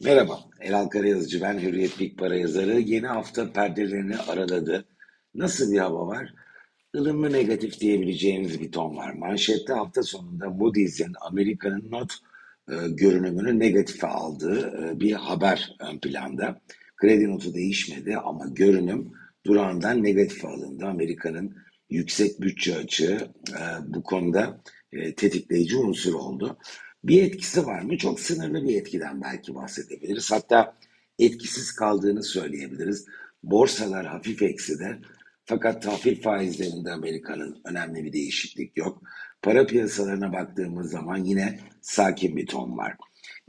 Merhaba, Elal Karayazıcı ben Hürriyet Big Para yazarı. Yeni hafta perdelerini araladı. Nasıl bir hava var? ılımlı negatif diyebileceğimiz bir ton var. Manşette hafta sonunda Moody's'in Amerika'nın not e, görünümünü negatife aldığı e, bir haber ön planda. Kredi notu değişmedi ama görünüm durağından negatife alındı. Amerika'nın yüksek bütçe açığı e, bu konuda e, tetikleyici unsur oldu. Bir etkisi var mı? Çok sınırlı bir etkiden belki bahsedebiliriz. Hatta etkisiz kaldığını söyleyebiliriz. Borsalar hafif ekside fakat tahvil faizlerinde Amerika'nın önemli bir değişiklik yok. Para piyasalarına baktığımız zaman yine sakin bir ton var.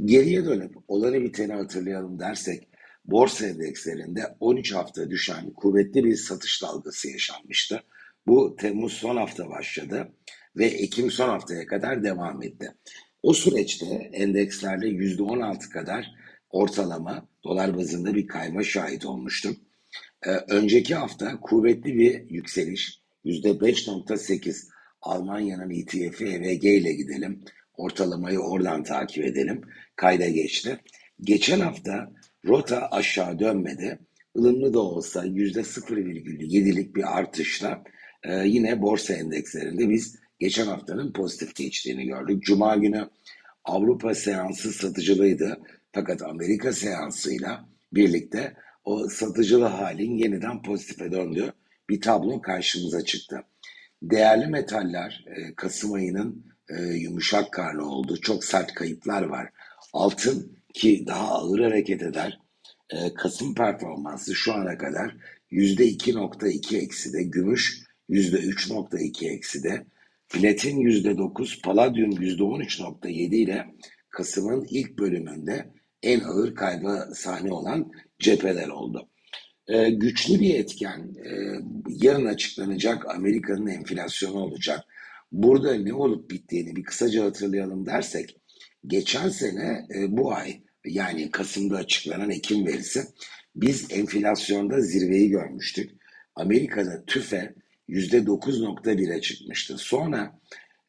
Geriye dönüp olanı biteni hatırlayalım dersek borsa endekslerinde 13 hafta düşen kuvvetli bir satış dalgası yaşanmıştı. Bu Temmuz son hafta başladı ve Ekim son haftaya kadar devam etti. O süreçte endekslerde %16 kadar ortalama dolar bazında bir kayma şahit olmuştuk. Ee, önceki hafta kuvvetli bir yükseliş %5.8 Almanya'nın ETF'i EVG ile gidelim. Ortalamayı oradan takip edelim. Kayda geçti. Geçen hafta rota aşağı dönmedi. ılımlı da olsa %0,7'lik bir artışla e, yine borsa endekslerinde biz geçen haftanın pozitif geçtiğini gördük. Cuma günü Avrupa seansı satıcılıydı. Fakat Amerika seansıyla birlikte o satıcılı halin yeniden pozitife döndüğü bir tablo karşımıza çıktı. Değerli metaller e, Kasım ayının e, yumuşak karnı oldu. Çok sert kayıplar var. Altın ki daha ağır hareket eder. E, Kasım performansı şu ana kadar %2.2 ekside, gümüş %3.2 ekside, platin %9, paladyum %13.7 ile Kasım'ın ilk bölümünde en ağır kayba sahne olan cepheler oldu. Ee, güçlü bir etken e, yarın açıklanacak Amerika'nın enflasyonu olacak. Burada ne olup bittiğini bir kısaca hatırlayalım dersek geçen sene e, bu ay yani Kasım'da açıklanan Ekim verisi biz enflasyonda zirveyi görmüştük. Amerika'da tüfe %9.1'e çıkmıştı. Sonra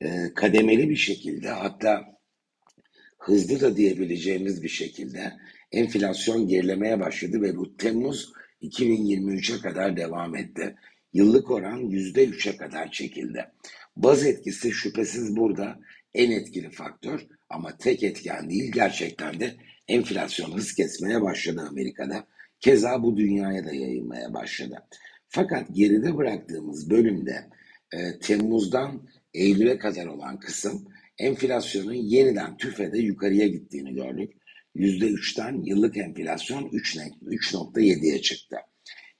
e, kademeli bir şekilde hatta hızlı da diyebileceğimiz bir şekilde enflasyon gerilemeye başladı ve bu Temmuz 2023'e kadar devam etti. Yıllık oran %3'e kadar çekildi. Baz etkisi şüphesiz burada en etkili faktör ama tek etken değil gerçekten de enflasyon hız kesmeye başladı Amerika'da. Keza bu dünyaya da yayılmaya başladı. Fakat geride bıraktığımız bölümde e, Temmuz'dan Eylül'e kadar olan kısım enflasyonun yeniden TÜFE'de yukarıya gittiğini gördük. %3'ten yıllık enflasyon 3.7'ye çıktı.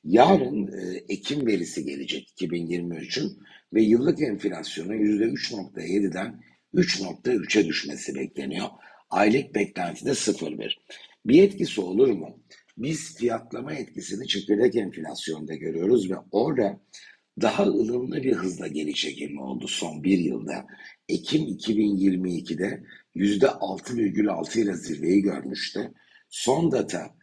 Yarın e, Ekim verisi gelecek 2023'ün ve yıllık enflasyonun %3.7'den 3.3'e düşmesi bekleniyor. Aylık beklenti de 0.1. Bir etkisi olur mu? Biz fiyatlama etkisini çekirdek enflasyonda görüyoruz ve orada daha ılımlı bir hızla geri çekilme oldu son bir yılda. Ekim 2022'de %6,6 ile zirveyi görmüştü. Son data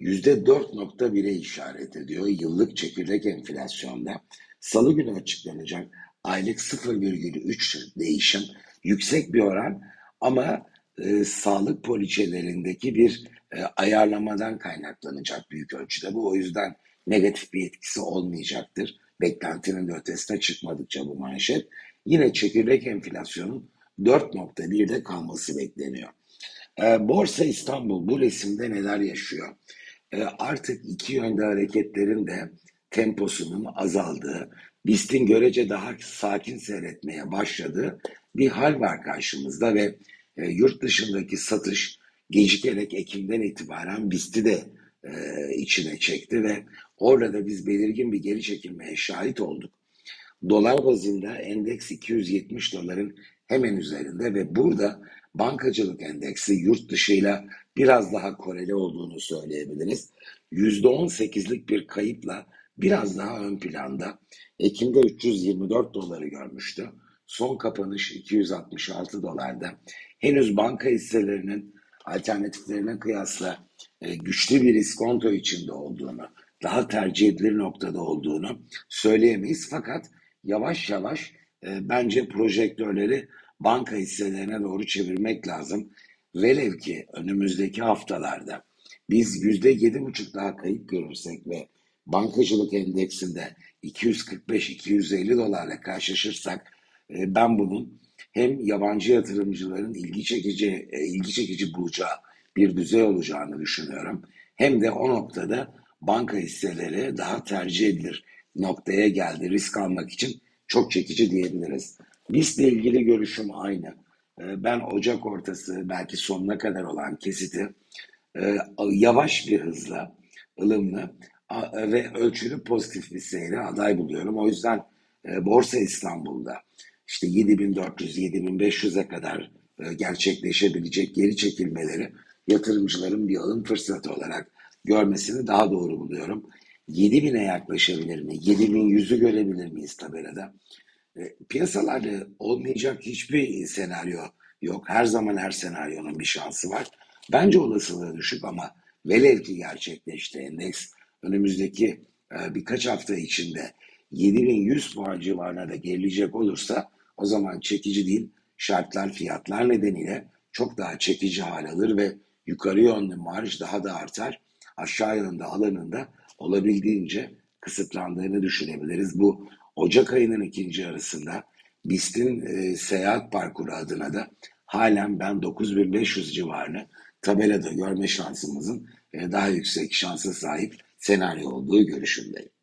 %4.1'e işaret ediyor yıllık çekirdek enflasyonda. Salı günü açıklanacak aylık 0,3 değişim yüksek bir oran ama e, sağlık poliçelerindeki bir e, ayarlamadan kaynaklanacak büyük ölçüde. Bu o yüzden negatif bir etkisi olmayacaktır beklentinin de ötesine çıkmadıkça bu manşet yine çekirdek enflasyonun 4.1'de kalması bekleniyor. E, Borsa İstanbul bu resimde neler yaşıyor? E, artık iki yönde hareketlerin de temposunun azaldığı, BIST'in görece daha sakin seyretmeye başladığı bir hal var karşımızda ve e, yurt dışındaki satış gecikerek Ekim'den itibaren BIST'i de e, içine çekti ve orada da biz belirgin bir geri çekilmeye şahit olduk. Dolar bazında endeks 270 doların hemen üzerinde ve burada bankacılık endeksi yurt dışıyla biraz daha koreli olduğunu söyleyebiliriz. %18'lik bir kayıpla biraz daha ön planda. Ekim'de 324 doları görmüştü. Son kapanış 266 dolarda. Henüz banka hisselerinin alternatiflerine kıyasla e, güçlü bir iskonto içinde olduğunu, daha tercih edilir noktada olduğunu söyleyemeyiz. Fakat yavaş yavaş e, bence projektörleri banka hisselerine doğru çevirmek lazım. Velev ki önümüzdeki haftalarda biz yüzde yedi buçuk daha kayıp görürsek ve bankacılık endeksinde 245-250 dolarla karşılaşırsak e, ben bunun hem yabancı yatırımcıların ilgi çekici e, ilgi çekici bulacağı bir düzey olacağını düşünüyorum. Hem de o noktada banka hisseleri daha tercih edilir noktaya geldi. Risk almak için çok çekici diyebiliriz. BIST ile ilgili görüşüm aynı. E, ben Ocak ortası belki sonuna kadar olan kesiti yavaş bir hızla, ılımlı ve ölçülü pozitif bir seyre aday buluyorum. O yüzden Borsa İstanbul'da işte 7400-7500'e kadar e, gerçekleşebilecek geri çekilmeleri yatırımcıların bir alım fırsatı olarak görmesini daha doğru buluyorum. 7000'e yaklaşabilir mi? 7100'ü görebilir miyiz tabelada? E, piyasalarda olmayacak hiçbir senaryo yok. Her zaman her senaryonun bir şansı var. Bence olasılığı düşük ama velev ki gerçekleşti endeks önümüzdeki e, birkaç hafta içinde 7100 puan civarına da gelecek olursa o zaman çekici değil şartlar fiyatlar nedeniyle çok daha çekici hal alır ve yukarı yönlü marj daha da artar. Aşağı yönde alanında olabildiğince kısıtlandığını düşünebiliriz. Bu Ocak ayının ikinci yarısında BIST'in e, seyahat parkuru adına da halen ben 9500 civarını tabelada görme şansımızın e, daha yüksek şansa sahip senaryo olduğu görüşündeyim.